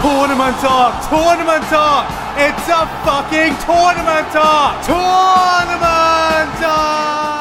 Tournament talk! Tournament talk! It's a fucking tournament talk! Tournament talk!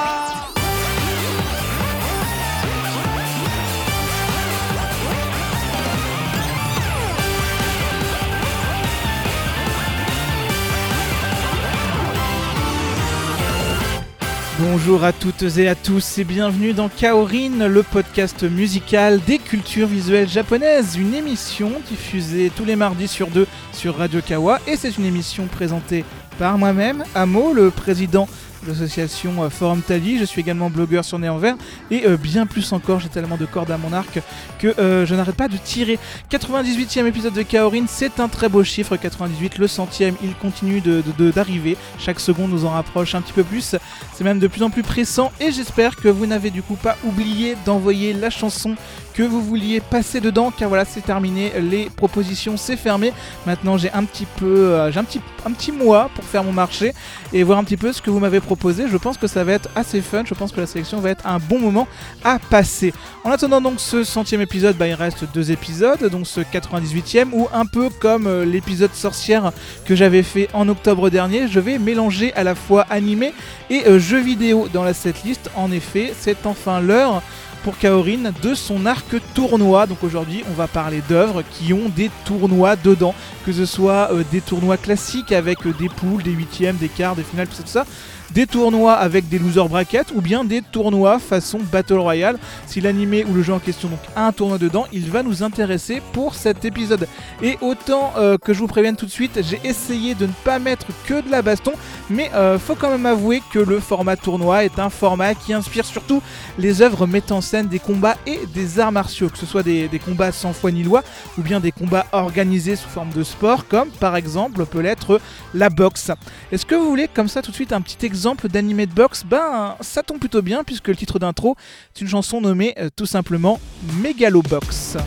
Bonjour à toutes et à tous et bienvenue dans Kaorin, le podcast musical des cultures visuelles japonaises, une émission diffusée tous les mardis sur deux sur Radio Kawa et c'est une émission présentée par moi-même, Amo, le président de l'association euh, Forum Tali. Je suis également blogueur sur Néanvers et euh, bien plus encore, j'ai tellement de cordes à mon arc que euh, je n'arrête pas de tirer. 98e épisode de Kaorin, c'est un très beau chiffre, 98, le centième, il continue de- de- d'arriver. Chaque seconde nous en rapproche un petit peu plus. C'est même de plus en plus pressant et j'espère que vous n'avez du coup pas oublié d'envoyer la chanson que vous vouliez passer dedans car voilà c'est terminé les propositions c'est fermé maintenant j'ai un petit peu j'ai un petit un petit mois pour faire mon marché et voir un petit peu ce que vous m'avez je pense que ça va être assez fun je pense que la sélection va être un bon moment à passer en attendant donc ce centième épisode bah, il reste deux épisodes donc ce 98e où un peu comme euh, l'épisode sorcière que j'avais fait en octobre dernier je vais mélanger à la fois animé et euh, jeux vidéo dans la setlist. En effet, c'est enfin l'heure pour Kaorin de son arc tournoi. Donc aujourd'hui, on va parler d'œuvres qui ont des tournois dedans, que ce soit euh, des tournois classiques avec des poules, des huitièmes, des quarts, des finales, tout ça, tout ça. Des tournois avec des loser brackets ou bien des tournois façon Battle Royale. Si l'animé ou le jeu en question a un tournoi dedans, il va nous intéresser pour cet épisode. Et autant euh, que je vous prévienne tout de suite, j'ai essayé de ne pas mettre que de la baston, mais euh, faut quand même avouer que le format tournoi est un format qui inspire surtout les œuvres mettant en scène des combats et des arts martiaux, que ce soit des, des combats sans foi ni loi ou bien des combats organisés sous forme de sport, comme par exemple peut l'être la boxe. Est-ce que vous voulez comme ça tout de suite un petit exemple d'animé de boxe Ben ça tombe plutôt bien puisque le titre d'intro est une chanson nommée euh, tout simplement Megalobox.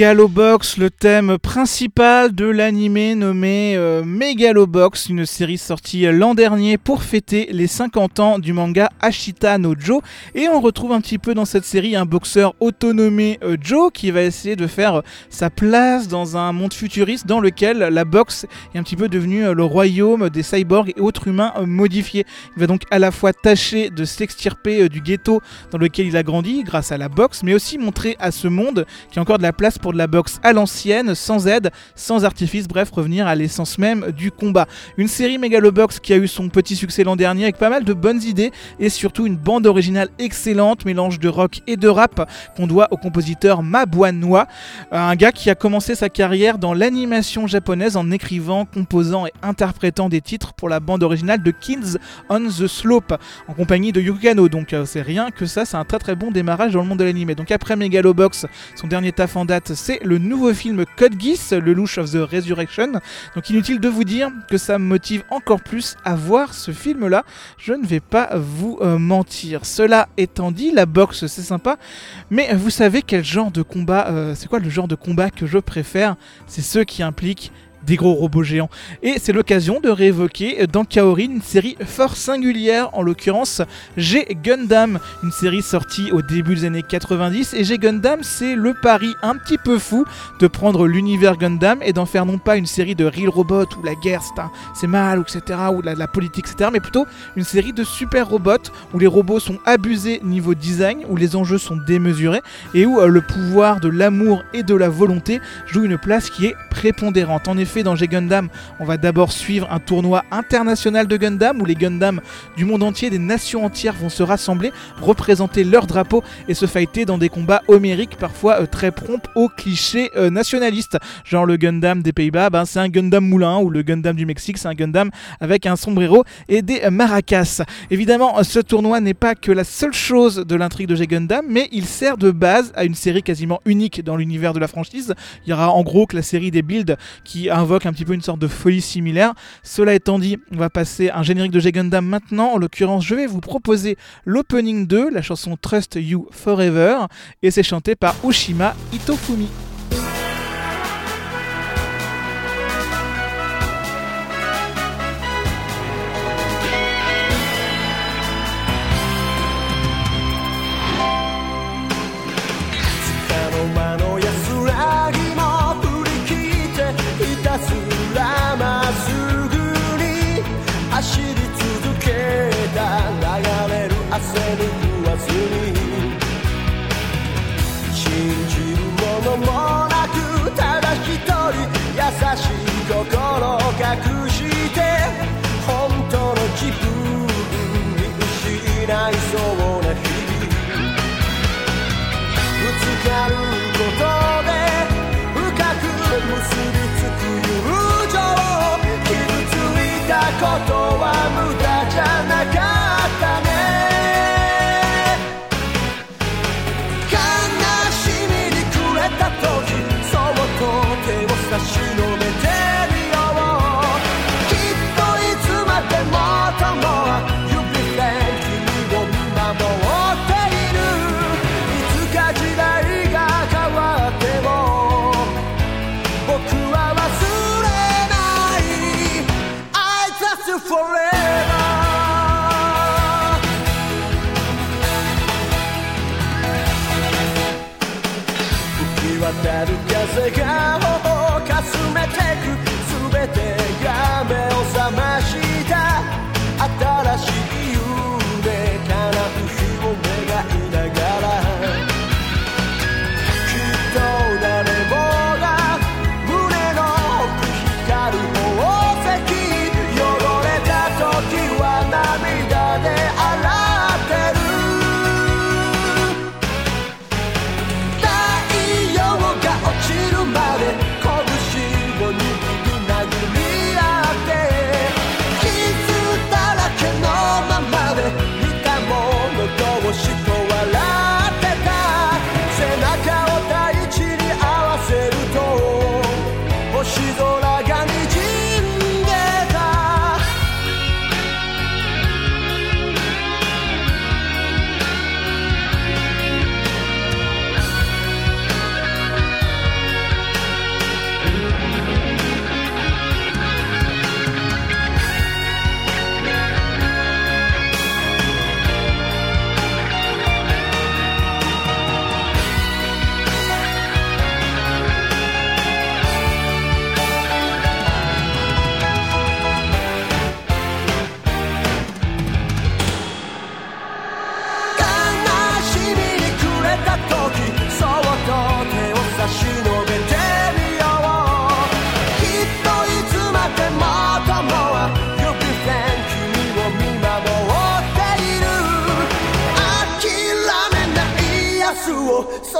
Megalobox, le thème principal de l'animé nommé euh, Megalobox, une série sortie l'an dernier pour fêter les 50 ans du manga Ashita no Joe. Et on retrouve un petit peu dans cette série un boxeur autonomé euh, Joe qui va essayer de faire euh, sa place dans un monde futuriste dans lequel la boxe est un petit peu devenue le royaume des cyborgs et autres humains modifiés. Il va donc à la fois tâcher de s'extirper du ghetto dans lequel il a grandi grâce à la boxe, mais aussi montrer à ce monde qu'il y a encore de la place pour de la boxe à l'ancienne, sans aide, sans artifice, bref, revenir à l'essence même du combat. Une série Megalobox qui a eu son petit succès l'an dernier avec pas mal de bonnes idées et surtout une bande originale excellente, mélange de rock et de rap qu'on doit au compositeur Noa, un gars qui a commencé sa carrière dans l'animation japonaise en écrivant, composant et interprétant des titres pour la bande originale de Kids on the Slope en compagnie de Yukano. Donc euh, c'est rien que ça, c'est un très très bon démarrage dans le monde de l'anime. Donc après Megalobox, son dernier taf en date, c'est le nouveau film Code Geass, le Louche of the Resurrection. Donc inutile de vous dire que ça me motive encore plus à voir ce film-là. Je ne vais pas vous euh, mentir. Cela étant dit, la boxe c'est sympa, mais vous savez quel genre de combat, euh, c'est quoi le genre de combat que je préfère? C'est ceux qui impliquent des gros robots géants. Et c'est l'occasion de réévoquer dans Kaori une série fort singulière, en l'occurrence G Gundam, une série sortie au début des années 90. Et G Gundam, c'est le pari un petit peu fou de prendre l'univers Gundam et d'en faire non pas une série de real robots où la guerre c'est mal, etc., ou la, la, politique, etc., mais plutôt une série de super robots où les robots sont abusés niveau design, où les enjeux sont démesurés et où euh, le pouvoir de l'amour et de la volonté joue une place qui est prépondérante. En effet, fait dans G-Gundam, on va d'abord suivre un tournoi international de Gundam où les Gundam du monde entier, des nations entières vont se rassembler, représenter leur drapeau et se fighter dans des combats homériques parfois euh, très prompts aux clichés euh, nationalistes. Genre le Gundam des Pays-Bas, ben, c'est un Gundam moulin ou le Gundam du Mexique, c'est un Gundam avec un sombrero et des maracas. Évidemment, ce tournoi n'est pas que la seule chose de l'intrigue de G-Gundam, mais il sert de base à une série quasiment unique dans l'univers de la franchise. Il y aura en gros que la série des builds qui a invoque un petit peu une sorte de folie similaire. Cela étant dit, on va passer un générique de Gundam maintenant. En l'occurrence, je vais vous proposer l'opening 2, la chanson Trust You Forever, et c'est chanté par Ushima Itofumi.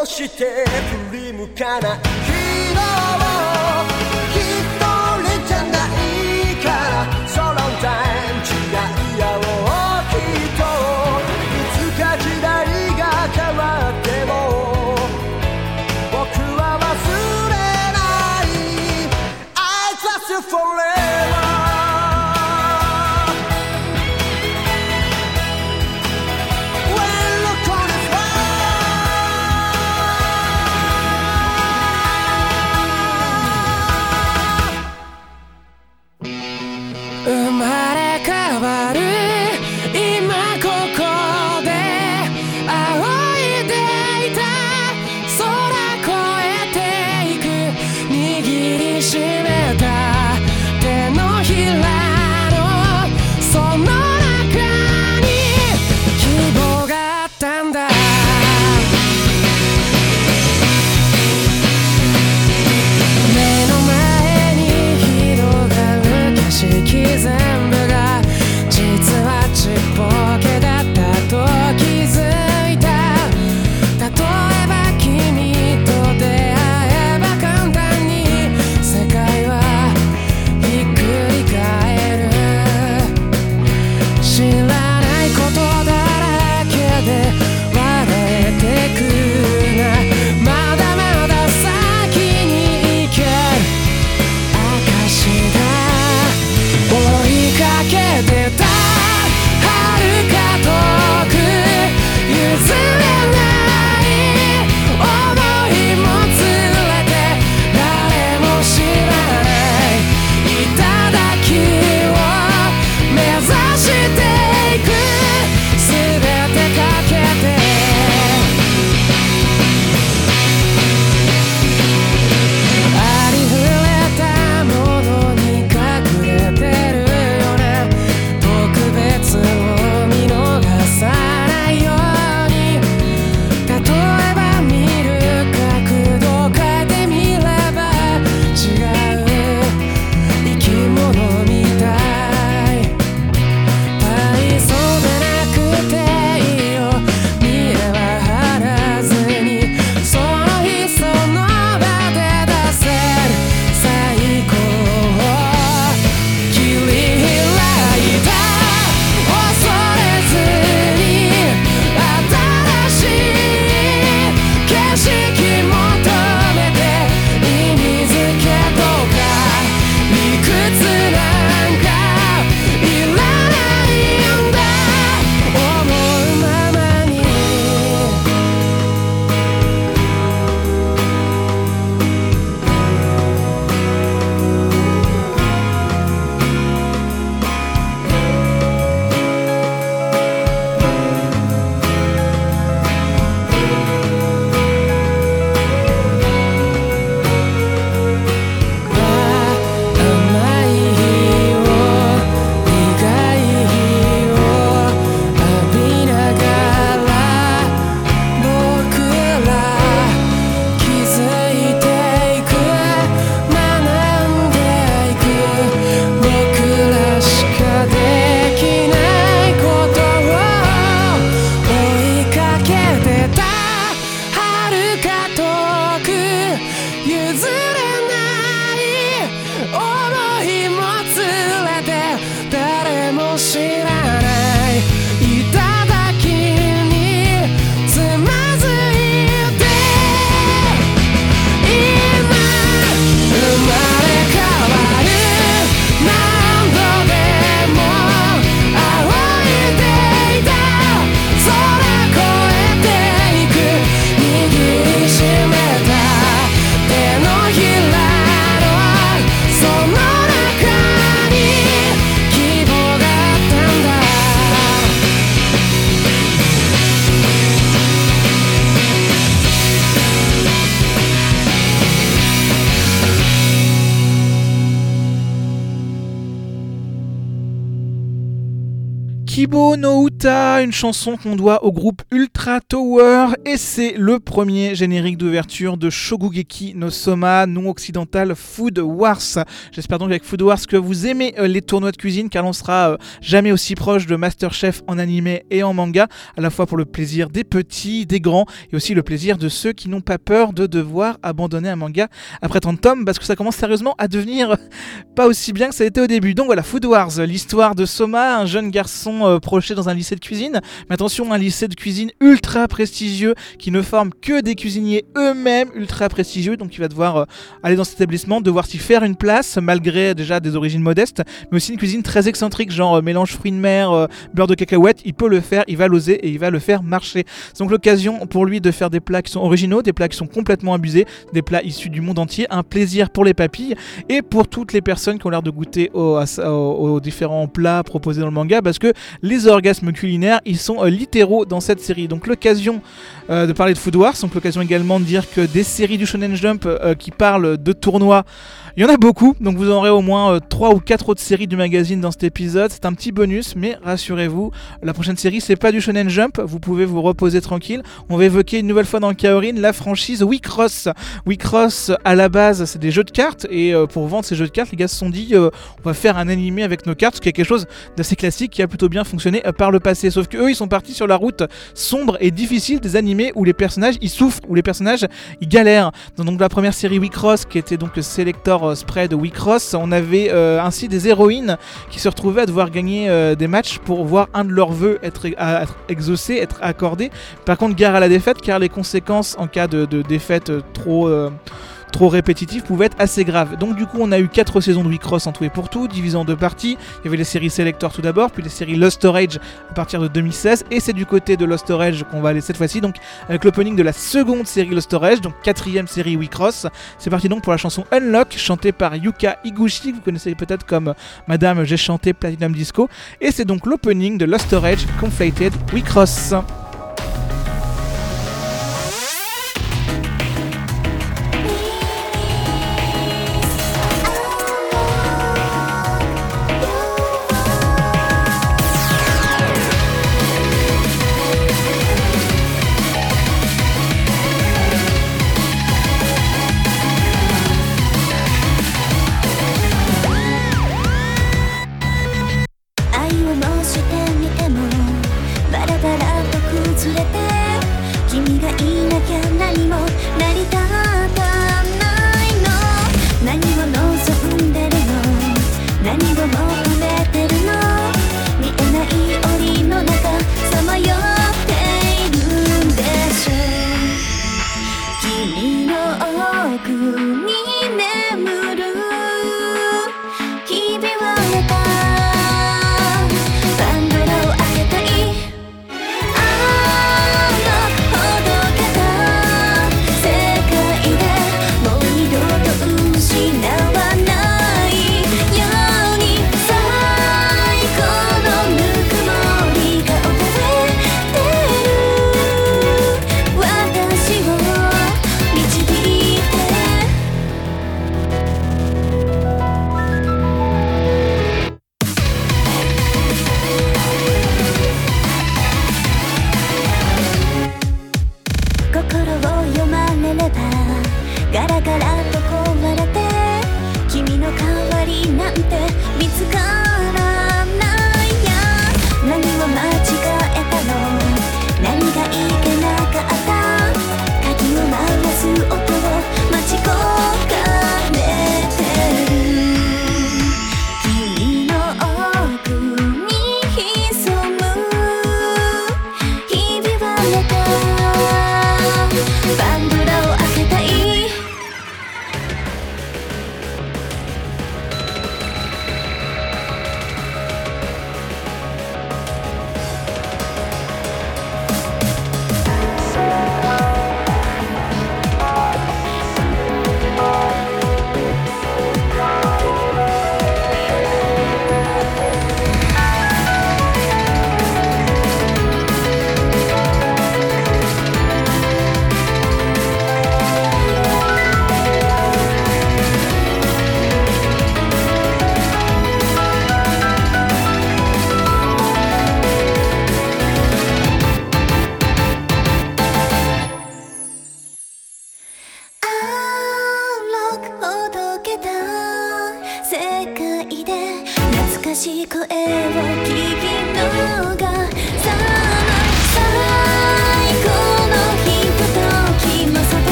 そして振り向かない。Kibo no Une chanson qu'on doit au groupe Ultra Tower, et c'est le premier générique d'ouverture de Shogugeki no Soma, non occidental Food Wars. J'espère donc avec Food Wars que vous aimez euh, les tournois de cuisine, car on sera euh, jamais aussi proche de Masterchef en animé et en manga, à la fois pour le plaisir des petits, des grands, et aussi le plaisir de ceux qui n'ont pas peur de devoir abandonner un manga après tant de tomes, parce que ça commence sérieusement à devenir pas aussi bien que ça a été au début. Donc voilà, Food Wars, l'histoire de Soma, un jeune garçon euh, projeté dans un lycée de cuisine, mais attention, un lycée de cuisine ultra prestigieux qui ne forme que des cuisiniers eux-mêmes ultra prestigieux, donc il va devoir euh, aller dans cet établissement, devoir s'y faire une place, malgré déjà des origines modestes, mais aussi une cuisine très excentrique, genre euh, mélange fruits de mer, euh, beurre de cacahuète, il peut le faire, il va l'oser et il va le faire marcher. Donc l'occasion pour lui de faire des plats qui sont originaux, des plats qui sont complètement abusés, des plats issus du monde entier, un plaisir pour les papilles et pour toutes les personnes qui ont l'air de goûter aux, aux différents plats proposés dans le manga, parce que les orgasmes ils sont euh, littéraux dans cette série. Donc l'occasion euh, de parler de Food Wars, donc l'occasion également de dire que des séries du Shonen Jump euh, qui parlent de tournois, il y en a beaucoup, donc vous aurez au moins 3 ou 4 autres séries du magazine dans cet épisode. C'est un petit bonus, mais rassurez-vous, la prochaine série c'est pas du Shonen Jump, vous pouvez vous reposer tranquille. On va évoquer une nouvelle fois dans Kaorin la franchise Wicross. Wicross à la base c'est des jeux de cartes, et euh, pour vendre ces jeux de cartes, les gars se sont dit euh, on va faire un animé avec nos cartes, ce qui est quelque chose d'assez classique qui a plutôt bien fonctionné euh, par le passé. Sauf que eux ils sont partis sur la route sombre et difficile des animés où les personnages ils souffrent, où les personnages ils galèrent. Dans donc la première série Wicross qui était donc le Selector euh, Spread Wicross, on avait euh, ainsi des héroïnes qui se retrouvaient à devoir gagner euh, des matchs pour voir un de leurs vœux être, exaucé, être accordé. Par contre, gare à la défaite car les conséquences en cas de, défaite trop trop répétitif pouvait être assez grave. Donc du coup on a eu 4 saisons de Wicross en tout et pour tout, divisées en deux parties. Il y avait les séries Selector tout d'abord, puis les séries Lost Storage à partir de 2016, et c'est du côté de Lost Storage qu'on va aller cette fois-ci, donc avec l'opening de la seconde série Lost Storage, donc quatrième série Wicross. C'est parti donc pour la chanson Unlock, chantée par Yuka Higuchi, que vous connaissez peut-être comme Madame J'ai chanté Platinum Disco, et c'est donc l'opening de Lost Storage Conflated Wicross.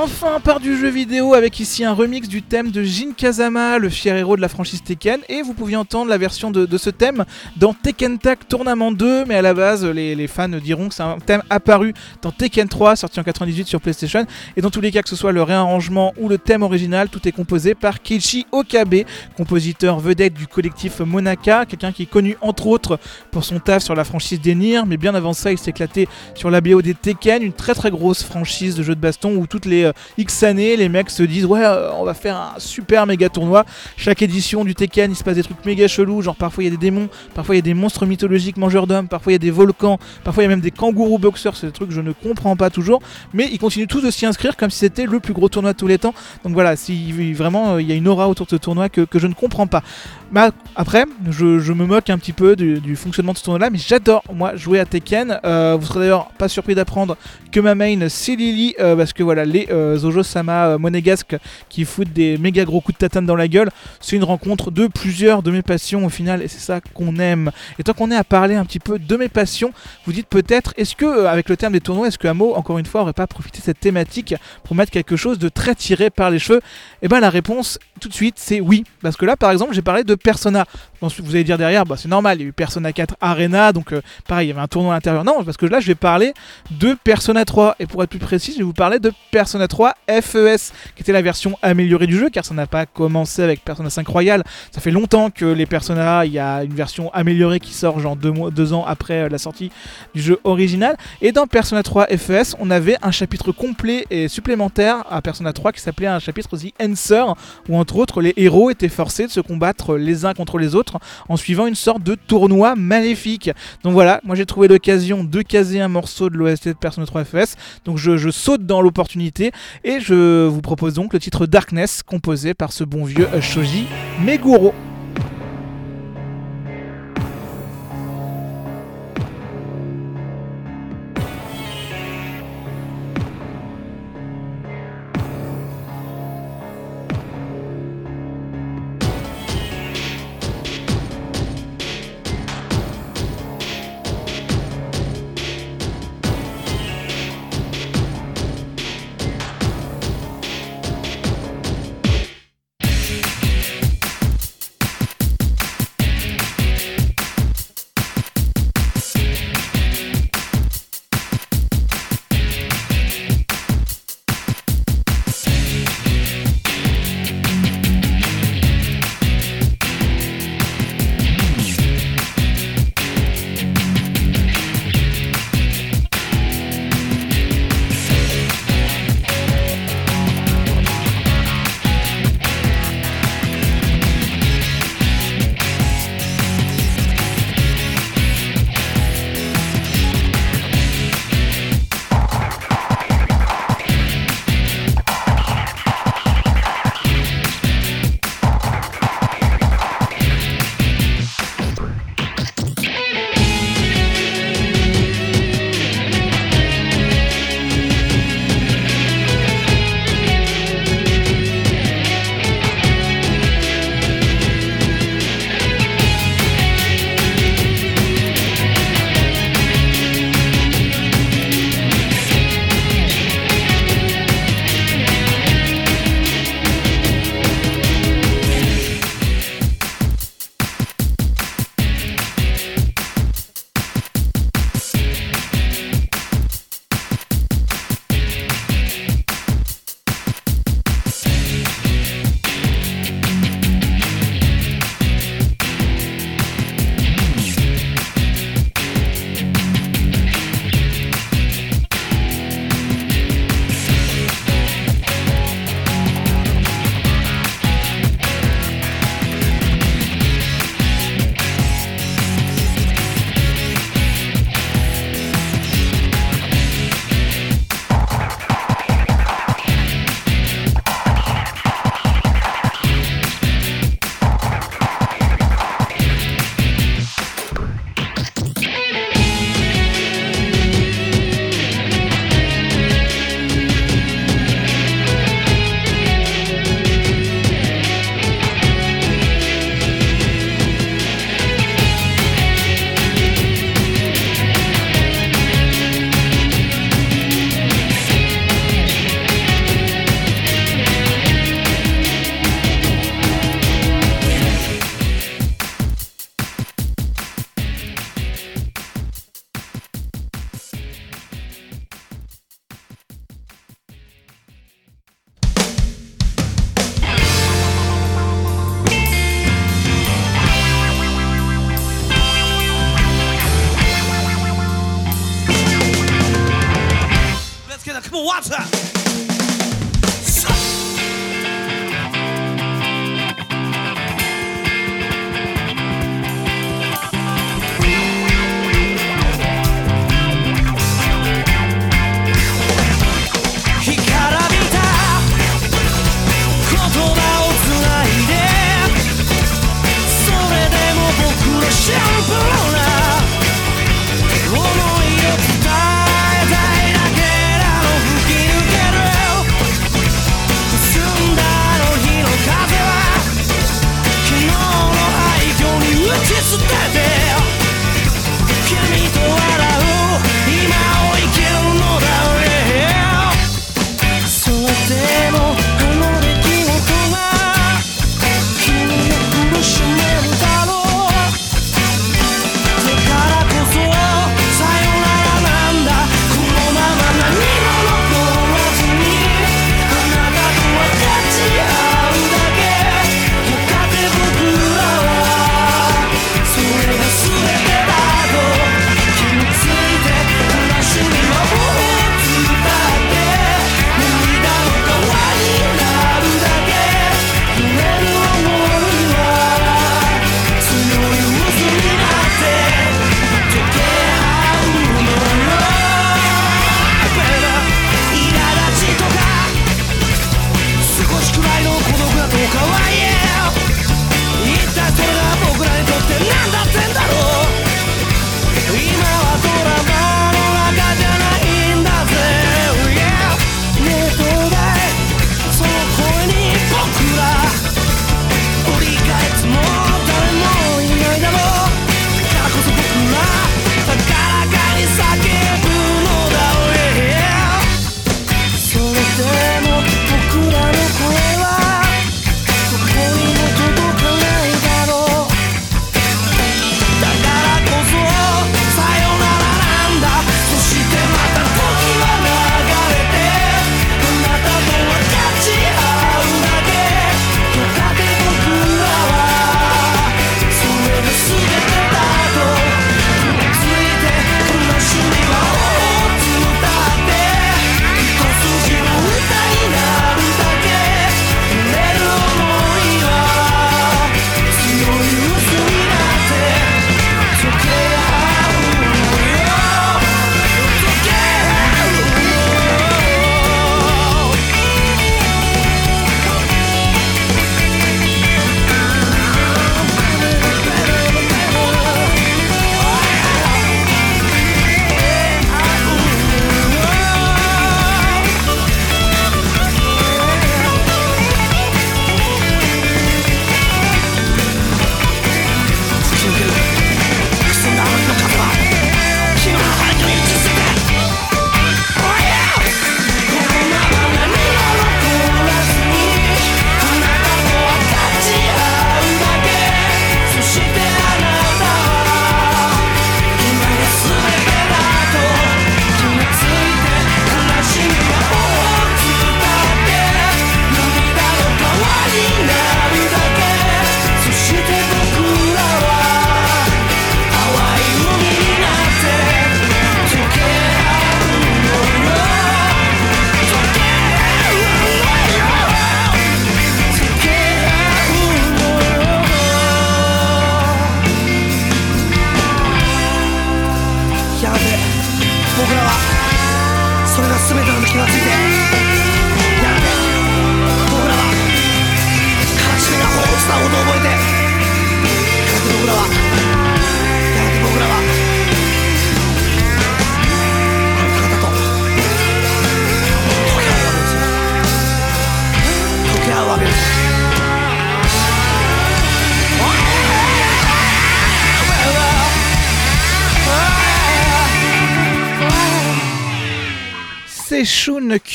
Retour enfin par du jeu vidéo avec ici un remix du thème de Jin Kazama, le fier héros de la franchise Tekken. Et vous pouviez entendre la version de, ce thème dans Tekken Tag Tournament 2, mais à la base, les, fans diront que c'est un thème apparu dans Tekken 3, sorti en 98 sur PlayStation. Et dans tous les cas, que ce soit le réarrangement ou le thème original, tout est composé par Keiichi Okabe, compositeur vedette du collectif Monaka, quelqu'un qui est connu entre autres pour son taf sur la franchise des mais bien avant ça, il s'est éclaté sur la BO des Tekken, une très très grosse franchise de jeux de baston où toutes les euh, X années, les mecs se disent ouais, euh, on va faire un super méga tournoi. Chaque édition du Tekken, il se passe des trucs méga chelous, genre parfois il y a des démons, parfois il y a des monstres mythologiques mangeurs d'hommes, parfois il y a des volcans, parfois il y a même des kangourous boxeurs, c'est des trucs que je ne comprends pas toujours, mais ils continuent tous de s'y inscrire comme si c'était le plus gros tournoi de tous les temps. Donc voilà, si vraiment euh, il y a une aura autour de ce tournoi que, que je ne comprends pas. Bah, après, je, me moque un petit peu du, fonctionnement de ce tournoi-là, mais j'adore moi jouer à Tekken. Euh, vous serez d'ailleurs pas surpris d'apprendre que ma main c'est Lily, euh, parce que voilà, les euh, Zojo-sama euh, monégasques qui foutent des méga gros coups de tatane dans la gueule, c'est une rencontre de plusieurs de mes passions au final, et c'est ça qu'on aime. Et tant qu'on est à parler un petit peu de mes passions, vous dites peut-être, est-ce que, euh, avec le terme des tournois, est-ce que Amo, encore une fois, aurait pas profité de cette thématique pour mettre quelque chose de très tiré par les cheveux? Et ben la réponse, tout de suite, c'est oui. Parce que là, par exemple, j'ai parlé de Persona. Vous allez dire derrière, bah, c'est normal, il y a eu Persona 4 Arena, donc euh, pareil, il y avait un tournoi à l'intérieur. Non, parce que là, je vais parler de Persona 3. Et pour être plus précis, je vais vous parler de Persona 3 FES, qui était la version améliorée du jeu, car ça n'a pas commencé avec Persona 5 Royal. Ça fait longtemps que les Persona, il y a une version améliorée qui sort, genre deux ans après euh, la sortie du jeu original. Et dans Persona 3 FES, on avait un chapitre complet et supplémentaire à Persona 3 qui s'appelait un chapitre The Answer, où entre autres, les héros étaient forcés de se combattre les uns contre les autres en suivant une sorte de tournoi maléfique. Donc voilà, moi j'ai trouvé l'occasion de caser un morceau de l'OST de Persona 3 FS. Donc je, je saute dans l'opportunité et je vous propose donc le titre Darkness composé par ce bon vieux Shoji Meguro.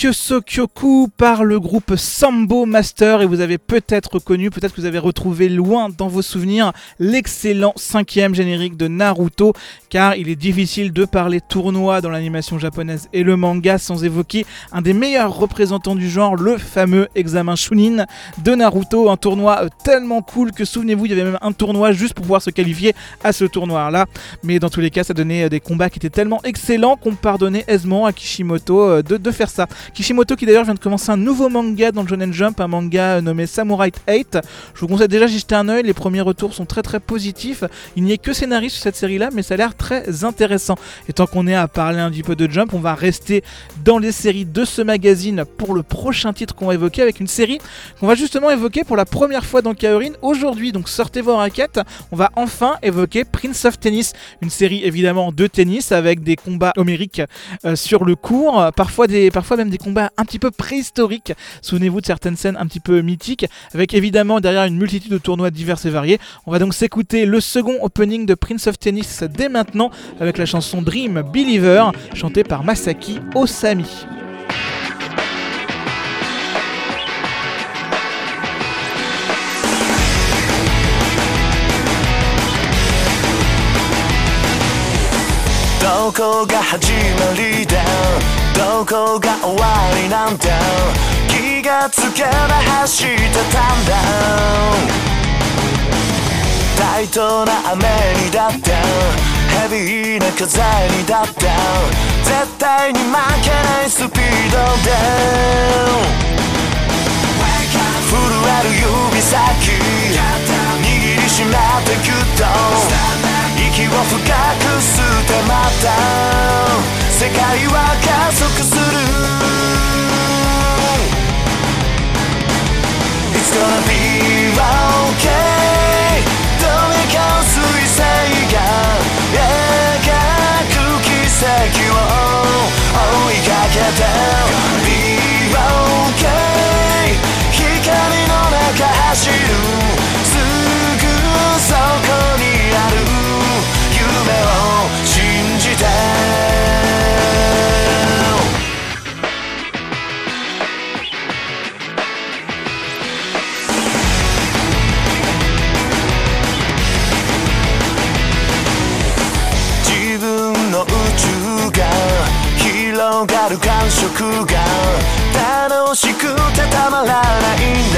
еще Kyoso Kyoku par le groupe Sambo Master. Et vous avez peut-être connu, peut-être que vous avez retrouvé loin dans vos souvenirs l'excellent cinquième générique de Naruto car il est difficile de parler tournoi dans l'animation japonaise et le manga sans évoquer un des meilleurs représentants du genre, le fameux examen Chunin de Naruto, un tournoi euh, tellement cool que souvenez-vous il y avait même un tournoi juste pour pouvoir se qualifier à ce tournoi là mais dans tous les cas ça donnait euh, des combats qui étaient tellement excellents qu'on pardonnait aisément à Kishimoto euh, de, faire ça. Qui d'ailleurs vient de commencer un nouveau manga dans le Jump, un manga nommé Samurai 8. Je vous conseille déjà d'y jeter un oeil, les premiers retours sont très très positifs. Il n'y est que scénariste sur cette série là, mais ça a l'air très intéressant. Et tant qu'on est à parler un petit peu de Jump, on va rester dans les séries de ce magazine pour le prochain titre qu'on va évoquer avec une série qu'on va justement évoquer pour la première fois dans Kaorin aujourd'hui. Donc sortez vos raquettes, on va enfin évoquer Prince of Tennis, une série évidemment de tennis avec des combats homériques euh, sur le court, euh, parfois, des, parfois même des combats un petit peu préhistoriques. Souvenez-vous de certaines scènes un petit peu mythiques, avec évidemment derrière une multitude de tournois divers et variés. On va donc s'écouter le second opening de Prince of Tennis dès maintenant avec la chanson Dream Believer, chantée par Masaki Osami. どこが始まりだ どこが終わりなんだ気がつけば走ってたんだ。タイトな雨にだってヘビーな風にだって絶対に負けないスピードで。震える指先。握りしめてギュッと。息を深く吸ってまた。世界は加速する。It's gonna be okay どれか水星が描く奇跡を追いかけて。Be okay 光の中走る。すぐそ感触が楽しくてたまらないんだ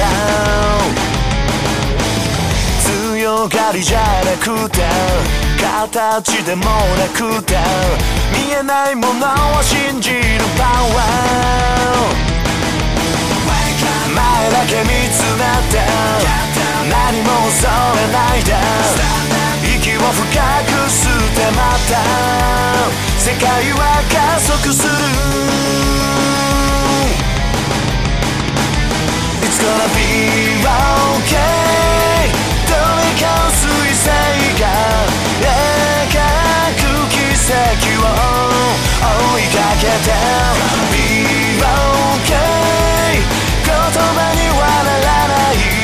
強がりじゃなくて形でもなくて見えないものを信じるパワー。前だけ見つめて何も恐れないで息を深く吸ってまた。世界は加速する。It's gonna be okay どれか水星が描く奇跡を追いかけて Be okay 言葉にはならない。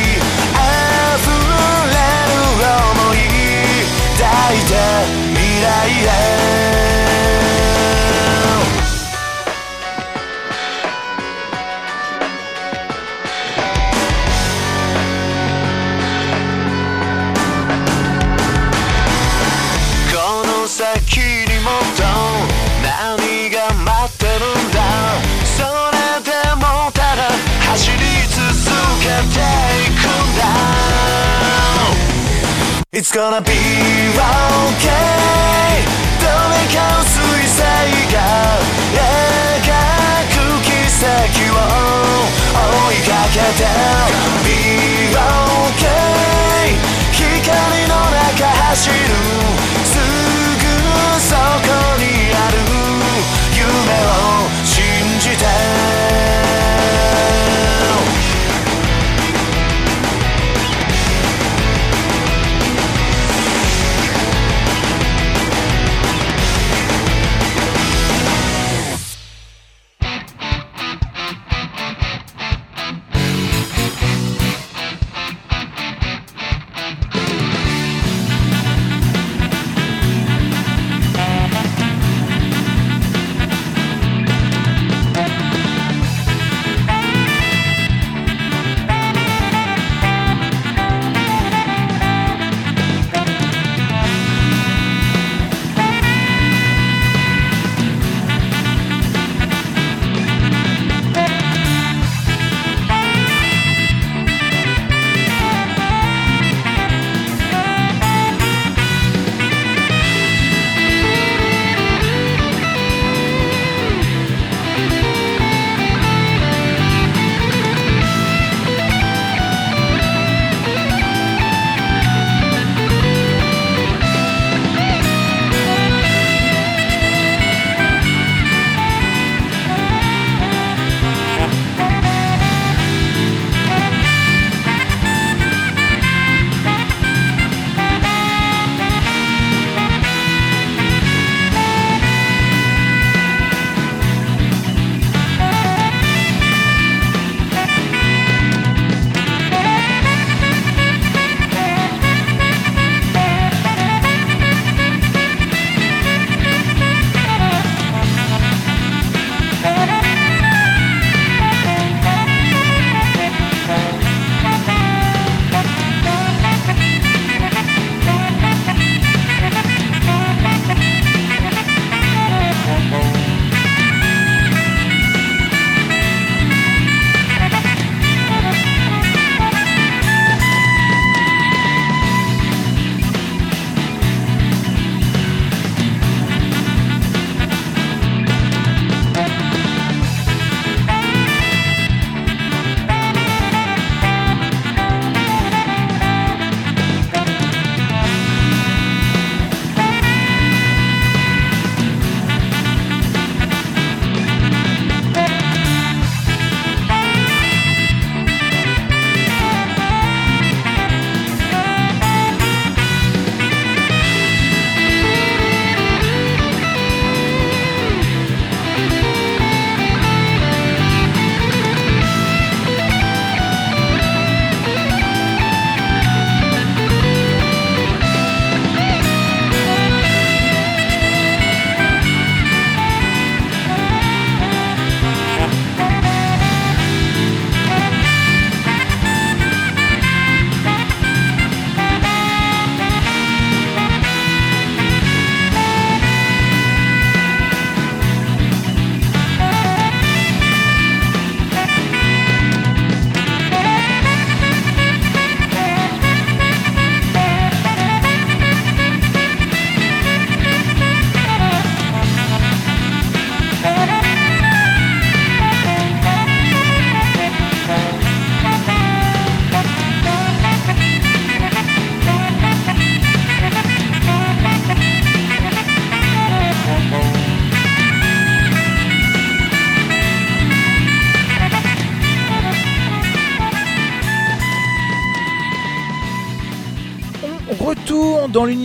It's gonna be okay どれかの彗星が描く奇跡を追いかけて Be okay 光の中走るすぐそこにある夢を信じて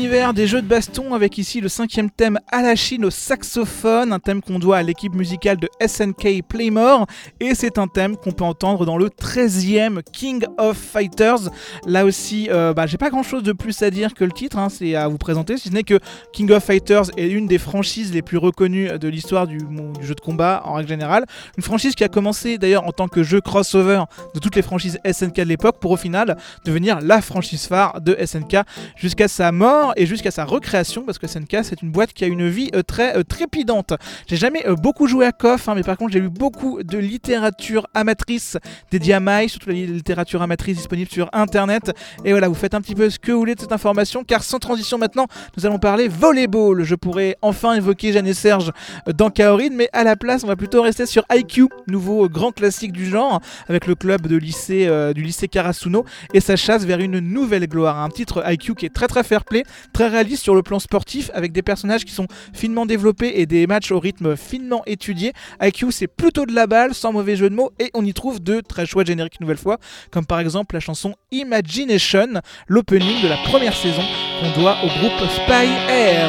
des jeux de baston avec ici le cinquième thème à la Chine au saxophone, un thème qu'on doit à l'équipe musicale de SNK Playmore et c'est un thème qu'on peut entendre dans le 13e King of Fighters. Là aussi, euh, bah, j'ai pas grand chose de plus à dire que le titre, hein, c'est à vous présenter, si ce n'est que King of Fighters est une des franchises les plus reconnues de l'histoire du, du jeu de combat en règle générale. Une franchise qui a commencé d'ailleurs en tant que jeu crossover de toutes les franchises SNK de l'époque pour au final devenir la franchise phare de SNK jusqu'à sa mort et jusqu'à sa recréation parce que SNK c'est une boîte qui a une vie euh, très euh, trépidante. J'ai jamais euh, beaucoup joué à KOF hein, mais par contre j'ai lu beaucoup de littérature amatrice dédiée à Mai, surtout la li- littérature amatrice disponible sur internet et voilà vous faites un petit peu ce que vous voulez de cette information car sans transition maintenant nous allons parler volleyball. Je pourrais enfin évoquer Jeanne et Serge dans Kaorin mais à la place on va plutôt rester sur IQ, nouveau grand classique du genre avec le club de lycée, du lycée Karasuno et sa chasse vers une nouvelle gloire. Un titre IQ qui est très très fair play, très réaliste sur le plan sportif avec des personnages qui sont finement développés et des matchs au rythme finement étudié. IQ c'est plutôt de la balle sans mauvais jeu de mots et on y trouve de très chouettes génériques une nouvelle fois comme par exemple la chanson Imagination, l'opening de la première saison qu'on doit au groupe Spy Air.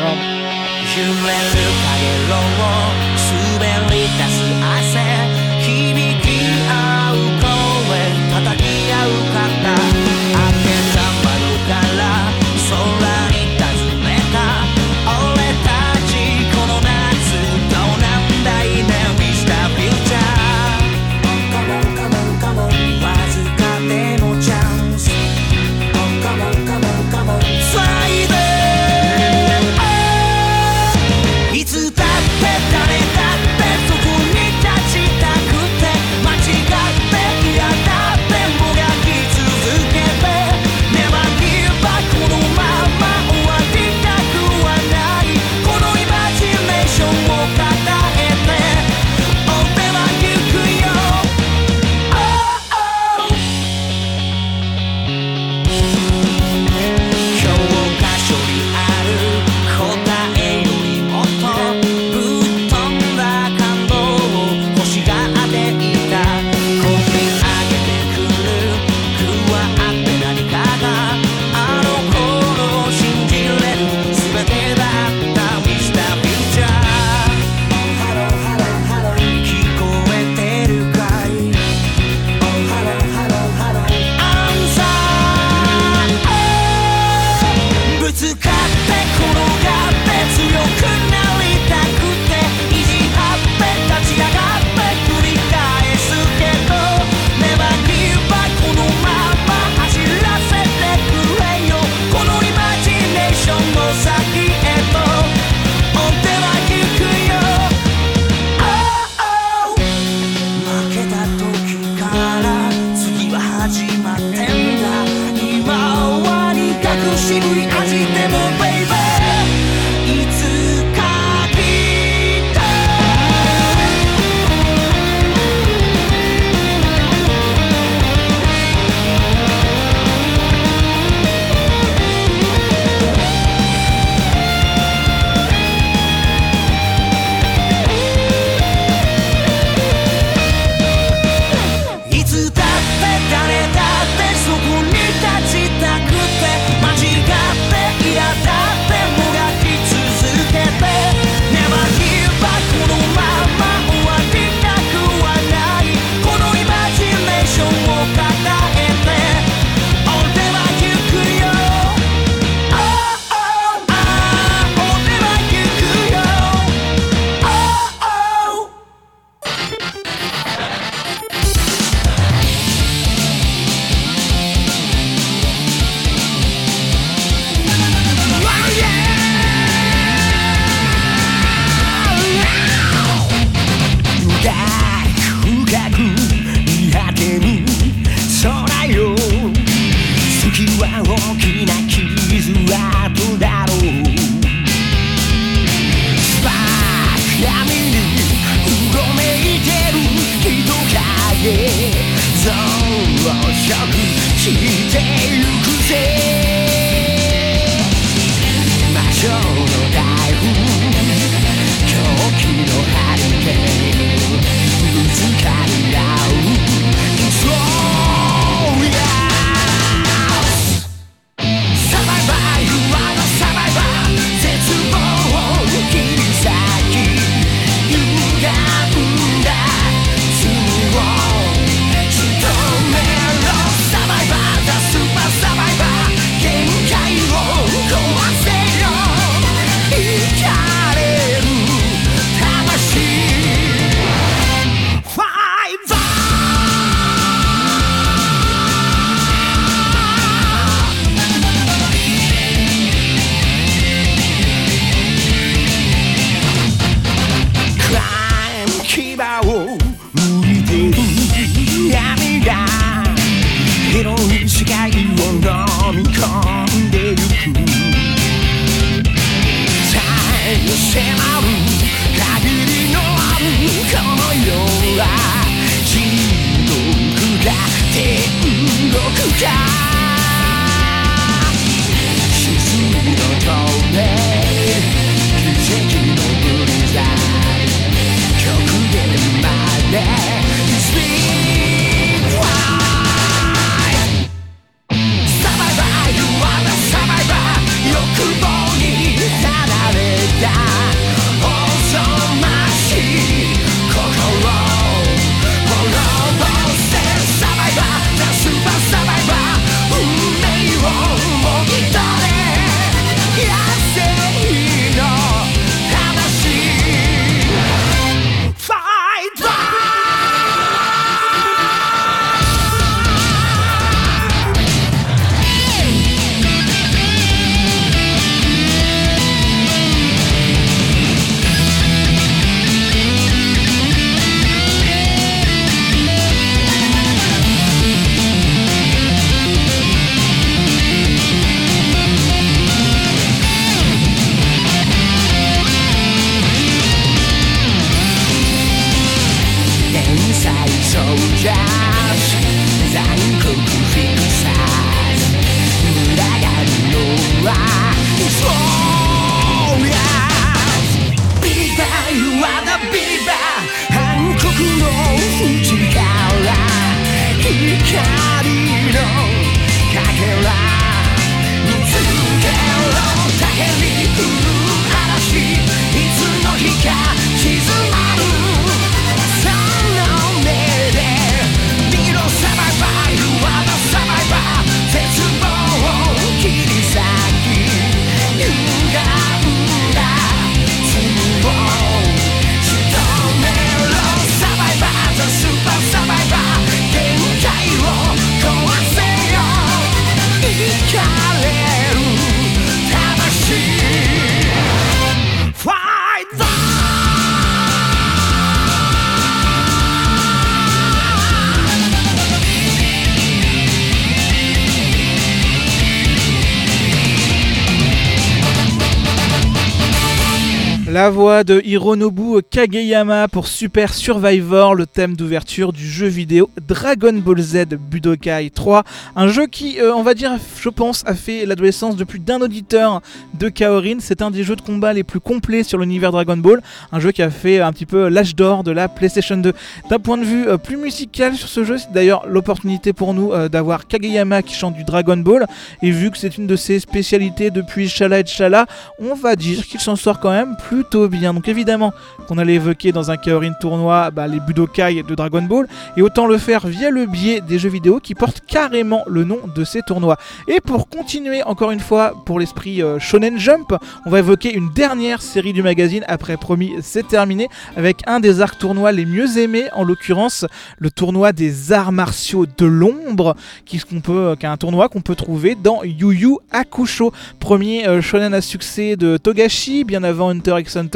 Voix de Hironobu Kageyama pour Super Survivor, le thème d'ouverture du jeu vidéo Dragon Ball Z Budokai 3. Un jeu qui, euh, on va dire, je pense, a fait l'adolescence de plus d'un auditeur de Kaorin. C'est un des jeux de combat les plus complets sur l'univers Dragon Ball. Un jeu qui a fait un petit peu l'âge d'or de la PlayStation 2. D'un point de vue euh, plus musical sur ce jeu, c'est d'ailleurs l'opportunité pour nous euh, d'avoir Kageyama qui chante du Dragon Ball. Et vu que c'est une de ses spécialités depuis Shala et Shala, on va dire qu'il s'en sort quand même plutôt bien. Donc évidemment qu'on allait évoquer dans un Kaorin tournoi bah, les Budokai de Dragon Ball, et autant le faire via le biais des jeux vidéo qui portent carrément le nom de ces tournois. Et pour continuer encore une fois pour l'esprit euh, Shonen Jump, on va évoquer une dernière série du magazine, après promis c'est terminé, avec un des arcs tournois les mieux aimés, en l'occurrence le tournoi des arts martiaux de l'ombre, qui est un tournoi qu'on peut trouver dans Yu Yu Hakusho, premier euh, shonen à succès de Togashi, bien avant Hunter x Hunter.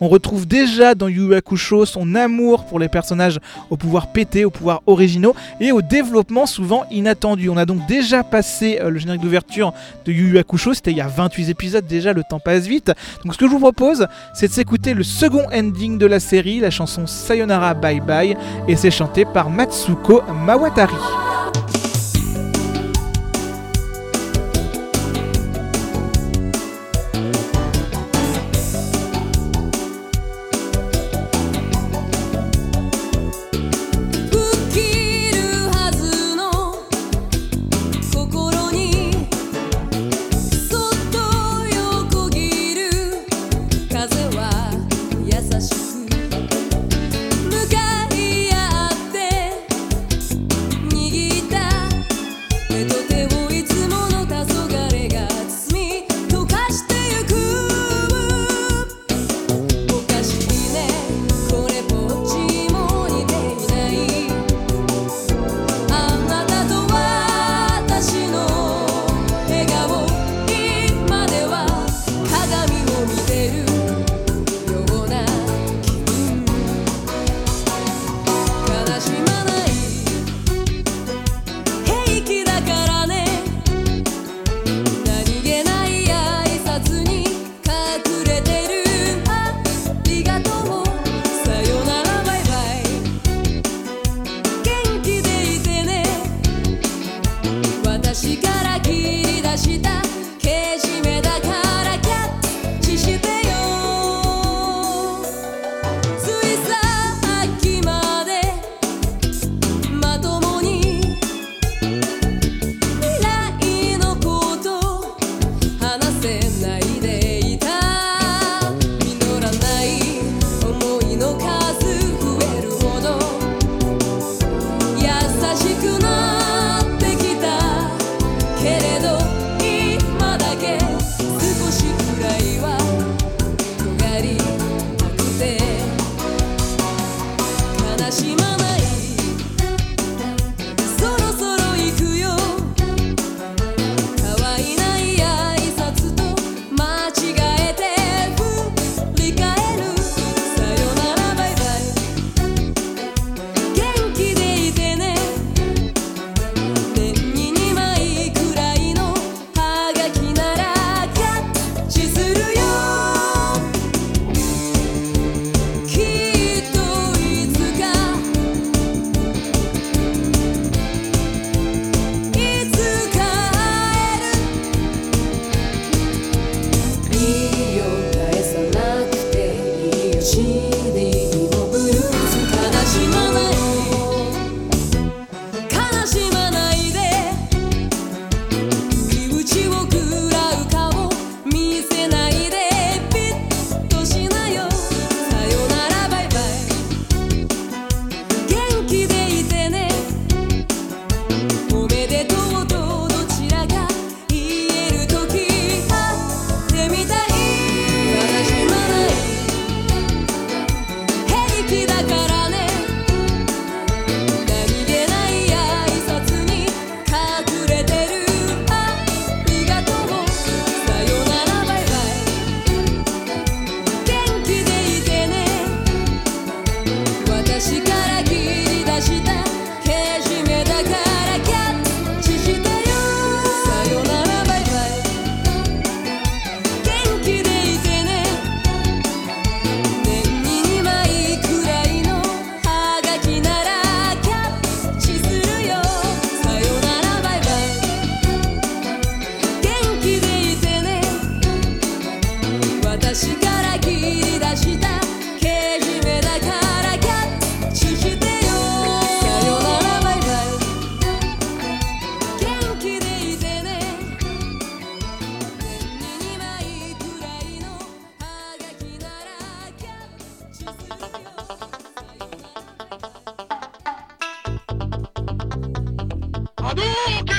On retrouve déjà dans Yu Hakusho son amour pour les personnages au pouvoir pété, au pouvoir originaux et au développement souvent inattendu. On a donc déjà passé euh, le générique d'ouverture de Yu Yu Hakusho, c'était il y a 28 épisodes déjà, le temps passe vite. Donc ce que je vous propose, c'est de s'écouter le second ending de la série, la chanson Sayonara Bye Bye, et c'est chanté par Matsuko Mawatari. Hadouken!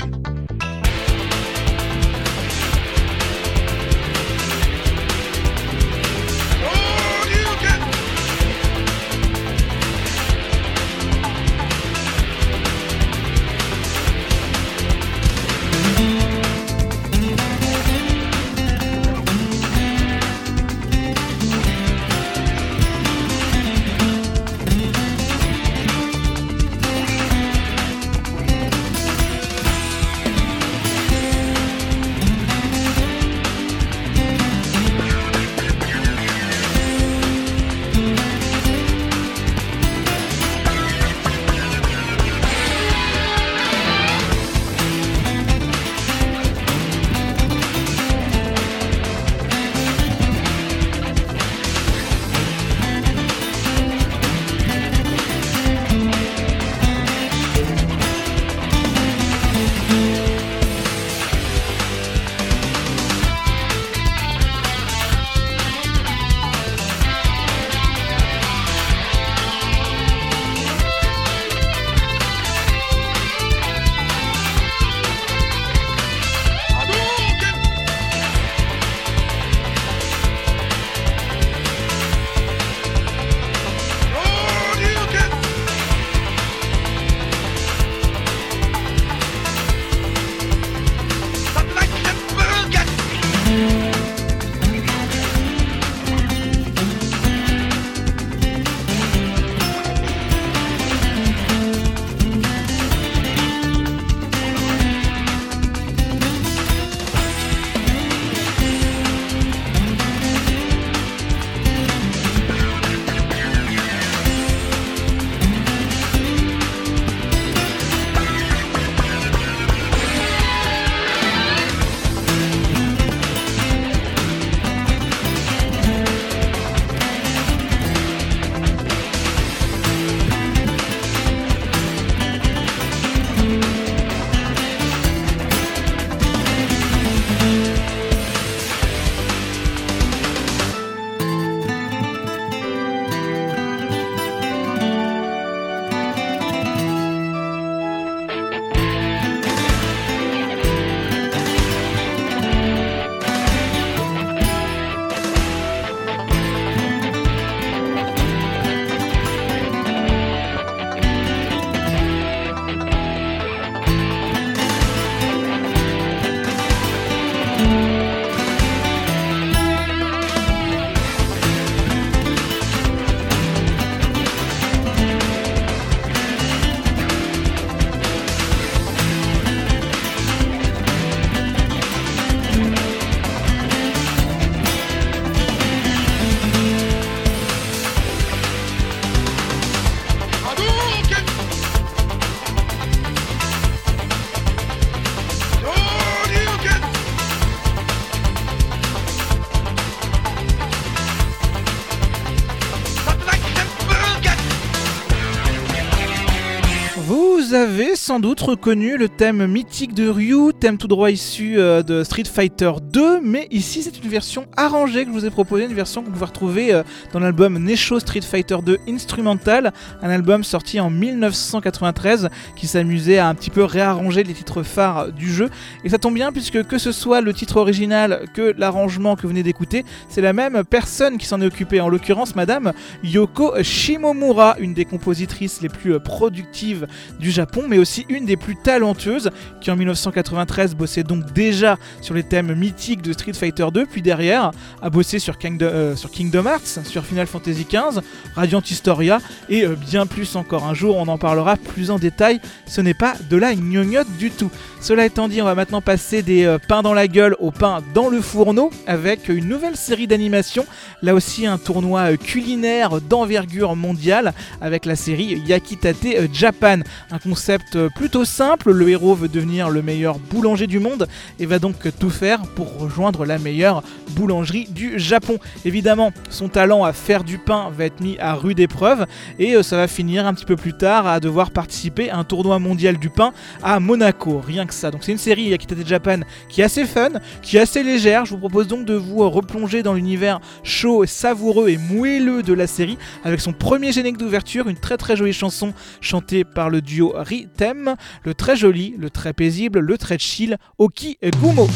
Sans doute reconnu le thème mythique de Ryu, thème tout droit issu euh, de Street Fighter 2, mais ici c'est une version arrangée que je vous ai proposée, une version que vous pouvez retrouver euh, dans l'album Nesho Street Fighter 2 Instrumental, un album sorti en 1993 qui s'amusait à un petit peu réarranger les titres phares du jeu. Et ça tombe bien puisque que ce soit le titre original que l'arrangement que vous venez d'écouter, c'est la même personne qui s'en est occupée, en l'occurrence Madame Yoko Shimomura, une des compositrices les plus euh, productives du Japon, mais aussi une des plus talentueuses, qui en 1993 bossait donc déjà sur les thèmes mythiques de Street Fighter 2, puis derrière a bossé sur, Kingdom- euh, sur Kingdom Hearts, sur Final Fantasy XV, Radiant Historia et euh, bien plus encore. Un jour on en parlera plus en détail, ce n'est pas de la gnognotte du tout. Cela étant dit, on va maintenant passer des euh, pains dans la gueule au pain dans le fourneau avec une nouvelle série d'animation, là aussi un tournoi culinaire d'envergure mondiale avec la série Yakitate Japan. Un concept plutôt simple, le héros veut devenir le meilleur boulanger du monde et va donc tout faire pour rejoindre la meilleure boulangerie du Japon. Évidemment, son talent à faire du pain va être mis à rude épreuve et euh, ça va finir un petit peu plus tard à devoir participer à un tournoi mondial du pain à Monaco. Rien que ça. Donc c'est une série Yakitate Japan qui est assez fun, qui est assez légère. Je vous propose donc de vous euh, replonger dans l'univers chaud, savoureux et moelleux de la série avec son premier générique d'ouverture, une très très jolie chanson chantée par le duo Ritem, le très joli, le très paisible, le très chill Oki Gumo.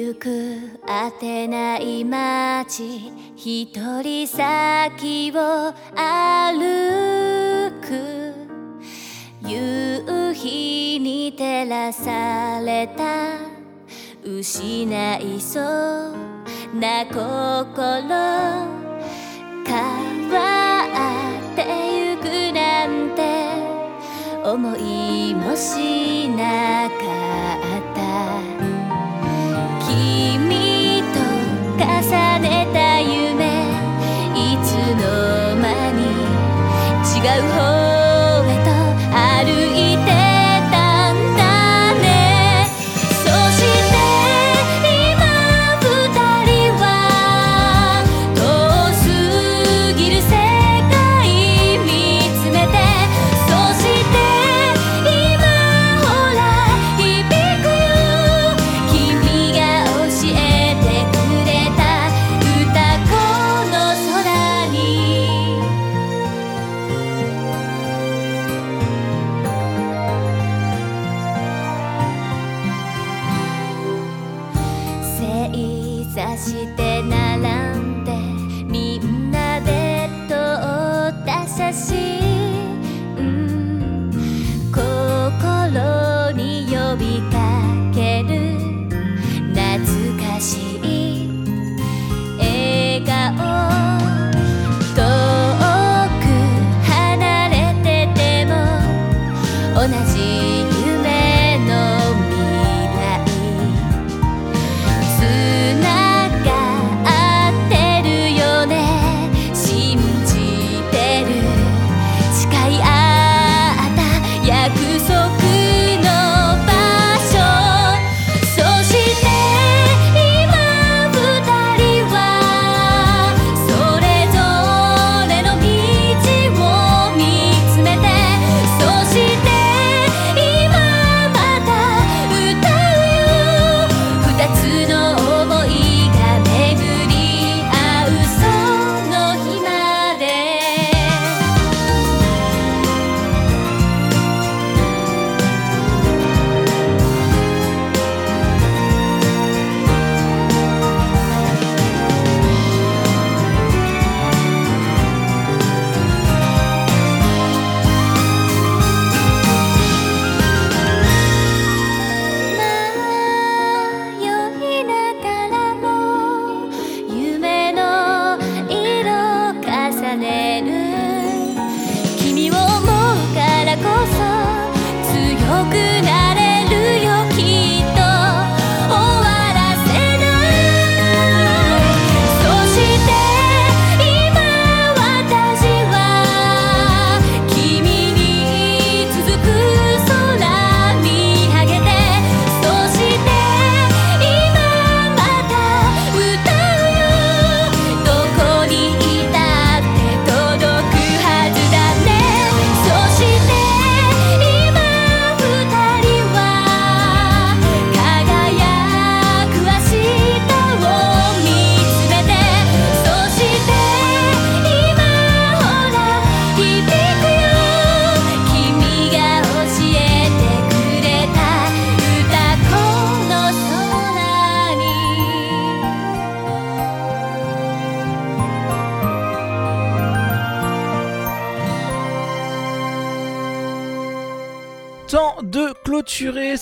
行くあてない街一人先を歩く。夕日に照らされた失いそうな心。変わってゆくなんて思いもしなく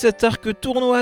cet arc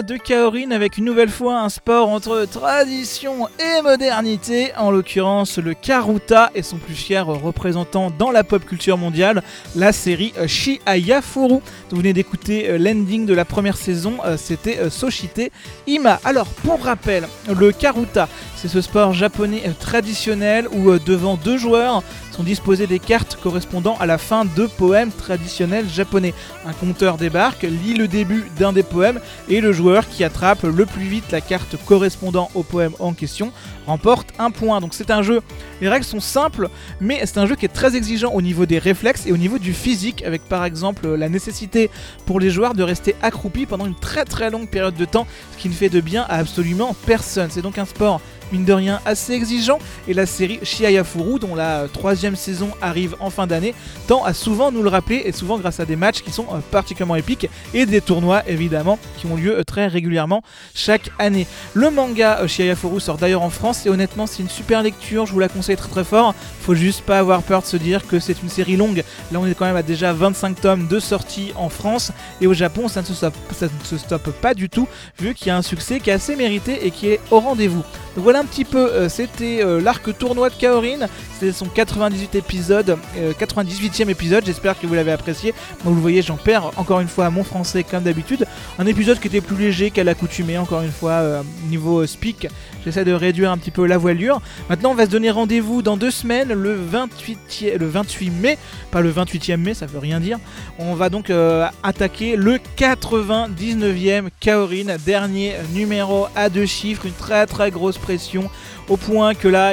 de Kaorin avec une nouvelle fois un sport entre tradition et modernité, en l'occurrence le Karuta et son plus fier représentant dans la pop culture mondiale, la série Shi Ayafuru. Vous venez d'écouter euh, l'ending de la première saison, euh, c'était euh, Soshite Ima. Alors pour rappel, le Karuta, c'est ce sport japonais traditionnel où devant deux joueurs sont disposées des cartes correspondant à la fin de poèmes traditionnels japonais. Un compteur débarque, lit le début d'un des poèmes et le joueur qui attrape le plus vite la carte correspondant au poème en question remporte un point. Donc c'est un jeu, les règles sont simples, mais c'est un jeu qui est très exigeant au niveau des réflexes et au niveau du physique, avec par exemple la nécessité pour les joueurs de rester accroupis pendant une très très longue période de temps, ce qui ne fait de bien à absolument personne. C'est donc un sport mine de rien assez exigeant, et la série Shiayafuru, dont la troisième saison arrive en fin d'année, tend à souvent nous le rappeler, et souvent grâce à des matchs qui sont euh, particulièrement épiques, et des tournois évidemment qui ont lieu euh, très régulièrement chaque année. Le manga euh, Shiayafuru sort d'ailleurs en France, et honnêtement c'est une super lecture, je vous la conseille très très fort, faut juste pas avoir peur de se dire que c'est une série longue, là on est quand même à déjà 25 tomes de sortie en France, et au Japon ça ne se stoppe, ça ne se stoppe pas du tout, vu qu'il y a un succès qui est assez mérité et qui est au rendez-vous. Voilà un petit peu, euh, c'était euh, l'arc tournoi de Kaorin, c'était son 98 épisode, euh, 98e épisode, j'espère que vous l'avez apprécié. Vous voyez, j'en perds encore une fois mon français comme d'habitude. Un épisode qui était plus léger qu'à l'accoutumée, encore une fois, euh, niveau euh, speak, j'essaie de réduire un petit peu la voilure. Maintenant on va se donner rendez-vous dans deux semaines, le 28, le 28 mai, pas le 28e mai, ça veut rien dire. On va donc euh, attaquer le 99e Kaorin, dernier numéro à deux chiffres, une très très grosse pression au point que là,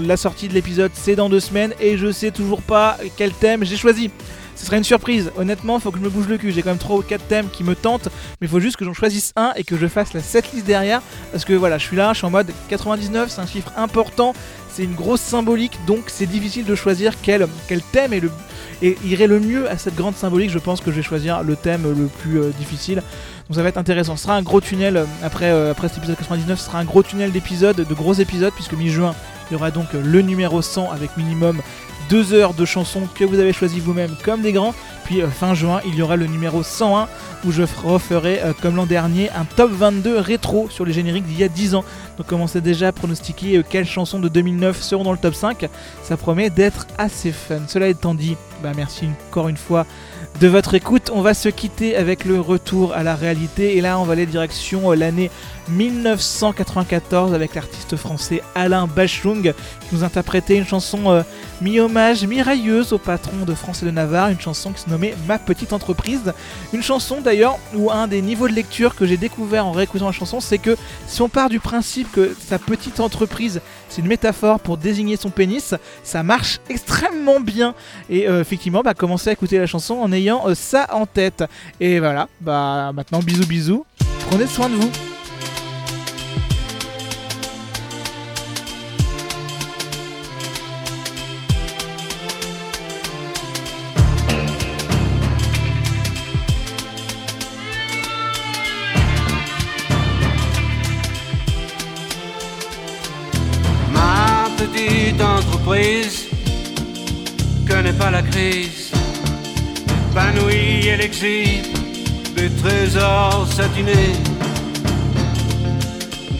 la sortie de l'épisode c'est dans deux semaines et je sais toujours pas quel thème j'ai choisi. Ce serait une surprise, honnêtement, faut que je me bouge le cul. J'ai quand même 3 ou 4 thèmes qui me tentent, mais il faut juste que j'en choisisse un et que je fasse la setlist derrière. Parce que voilà, je suis là, je suis en mode 99, c'est un chiffre important, c'est une grosse symbolique, donc c'est difficile de choisir quel, quel thème et irait le mieux à cette grande symbolique. Je pense que je vais choisir le thème le plus euh, difficile. Donc ça va être intéressant. Ce sera un gros tunnel euh, après, euh, après cet épisode 99. Ce sera un gros tunnel d'épisodes, de gros épisodes, puisque mi-juin, il y aura donc le numéro 100 avec minimum deux heures de chansons que vous avez choisies vous-même comme des grands. Puis euh, fin juin, il y aura le numéro 101 où je referai, euh, comme l'an dernier, un top 22 rétro sur les génériques d'il y a 10 ans. Donc commencez déjà à pronostiquer euh, quelles chansons de 2009 seront dans le top 5. Ça promet d'être assez fun. Cela étant dit, bah merci encore une fois de votre écoute. On va se quitter avec le retour à la réalité. Et là, on va aller direction euh, l'année 1994 avec l'artiste français Alain Bachung qui nous interprétait une chanson euh, mi-hommage, mi-railleuse au patron de France et de Navarre, une chanson qui se nommait Ma Petite Entreprise. Une chanson d'ailleurs où un des niveaux de lecture que j'ai découvert en réécoutant la chanson, c'est que si on part du principe que sa petite entreprise c'est une métaphore pour désigner son pénis, ça marche extrêmement bien. Et euh, effectivement, bah, commencez à écouter la chanson en ayant euh, ça en tête. Et voilà, bah maintenant bisous bisous, prenez soin de vous. La crise, épanouie elle exhibe des trésors satinés,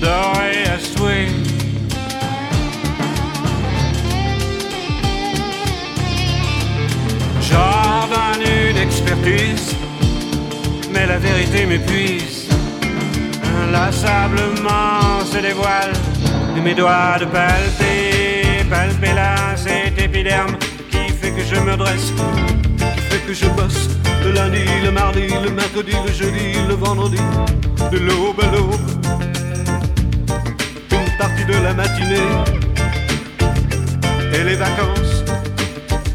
dorés à souhait. J'ordonne une expertise, mais la vérité m'épuise. Inlassablement se dévoile de mes doigts de palper, palper là cet épiderme que je me dresse, qui fait que je bosse. Le lundi, le mardi, le mercredi, le jeudi, le vendredi, de l'aube à l'aube, une partie de la matinée et les vacances,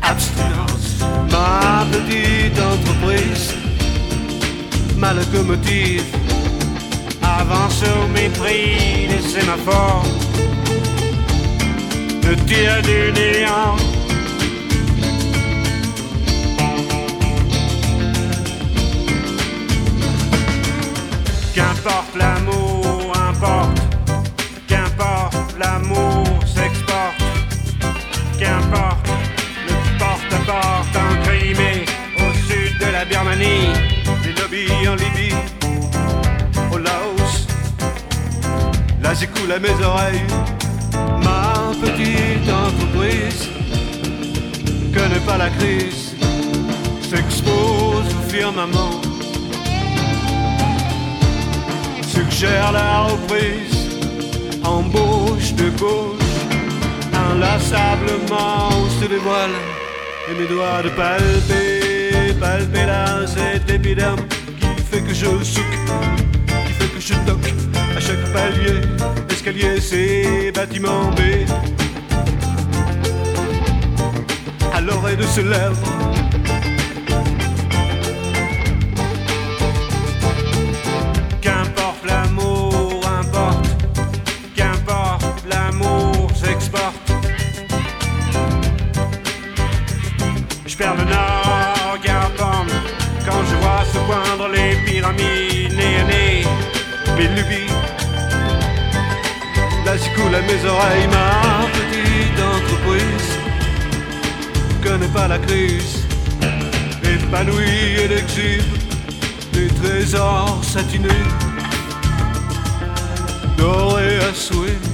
abstinence, ma petite entreprise, ma locomotive avance au mépris des sémaphores, me tire du néant. L'amour, importe, qu'importe l'amour s'exporte, qu'importe le porte-à-porte en Crimée, au sud de la Birmanie, des lobbies en Libye au Laos. Là j'écoule à mes oreilles. Ma petite entreprise connaît pas la crise, s'expose au firmament, suggère la reprise, embauche de gauche, inlassablement se dévoile et mes doigts de palper, palper là cet épiderme qui fait que je souque qui fait que je toque à chaque palier, escalier, c'est bâtiment B. À l'oreille de ce lèvre. Mes lubies. Là coule à mes oreilles ma petite entreprise. Connais pas la crise, épanouie et exhibe des trésors satinés, dorés à souhait.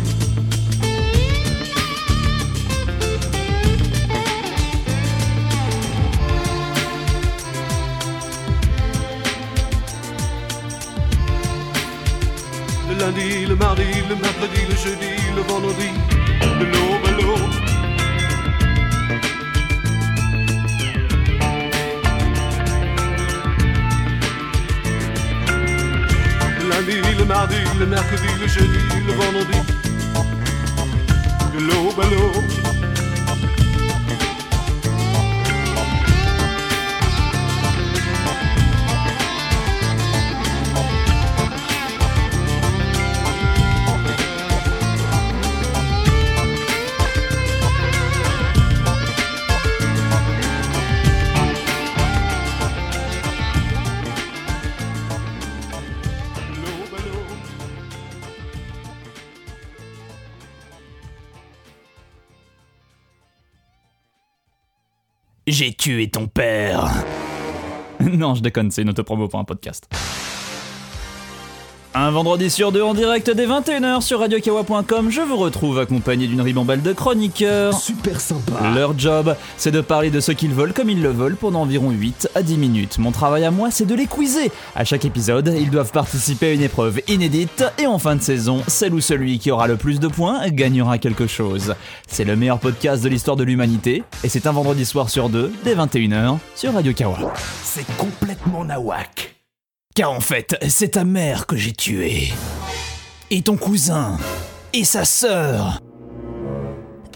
Lundi, le mardi, le mercredi, le jeudi, le vendredi, de lundi, le mardi, le mercredi, le jeudi, le vendredi, de l'aube à l'aube. J'ai tué ton père. non, je déconne, c'est une autopromo pour un podcast. Un vendredi sur deux en direct dès 21h sur radiokawa.com, je vous retrouve accompagné d'une ribambelle de chroniqueurs. Super sympa. Leur job, c'est de parler de ce qu'ils veulent comme ils le veulent pendant environ 8 à 10 minutes. Mon travail à moi, c'est de les quizer. À chaque épisode, ils doivent participer à une épreuve inédite et en fin de saison, celle ou celui qui aura le plus de points gagnera quelque chose. C'est le meilleur podcast de l'histoire de l'humanité et c'est un vendredi soir sur deux dès 21h sur Radio Kawa. C'est complètement nawak. Car en fait, c'est ta mère que j'ai tuée. Et ton cousin. Et sa sœur.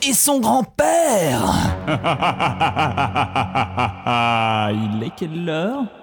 Et son grand-père. Il est quelle heure?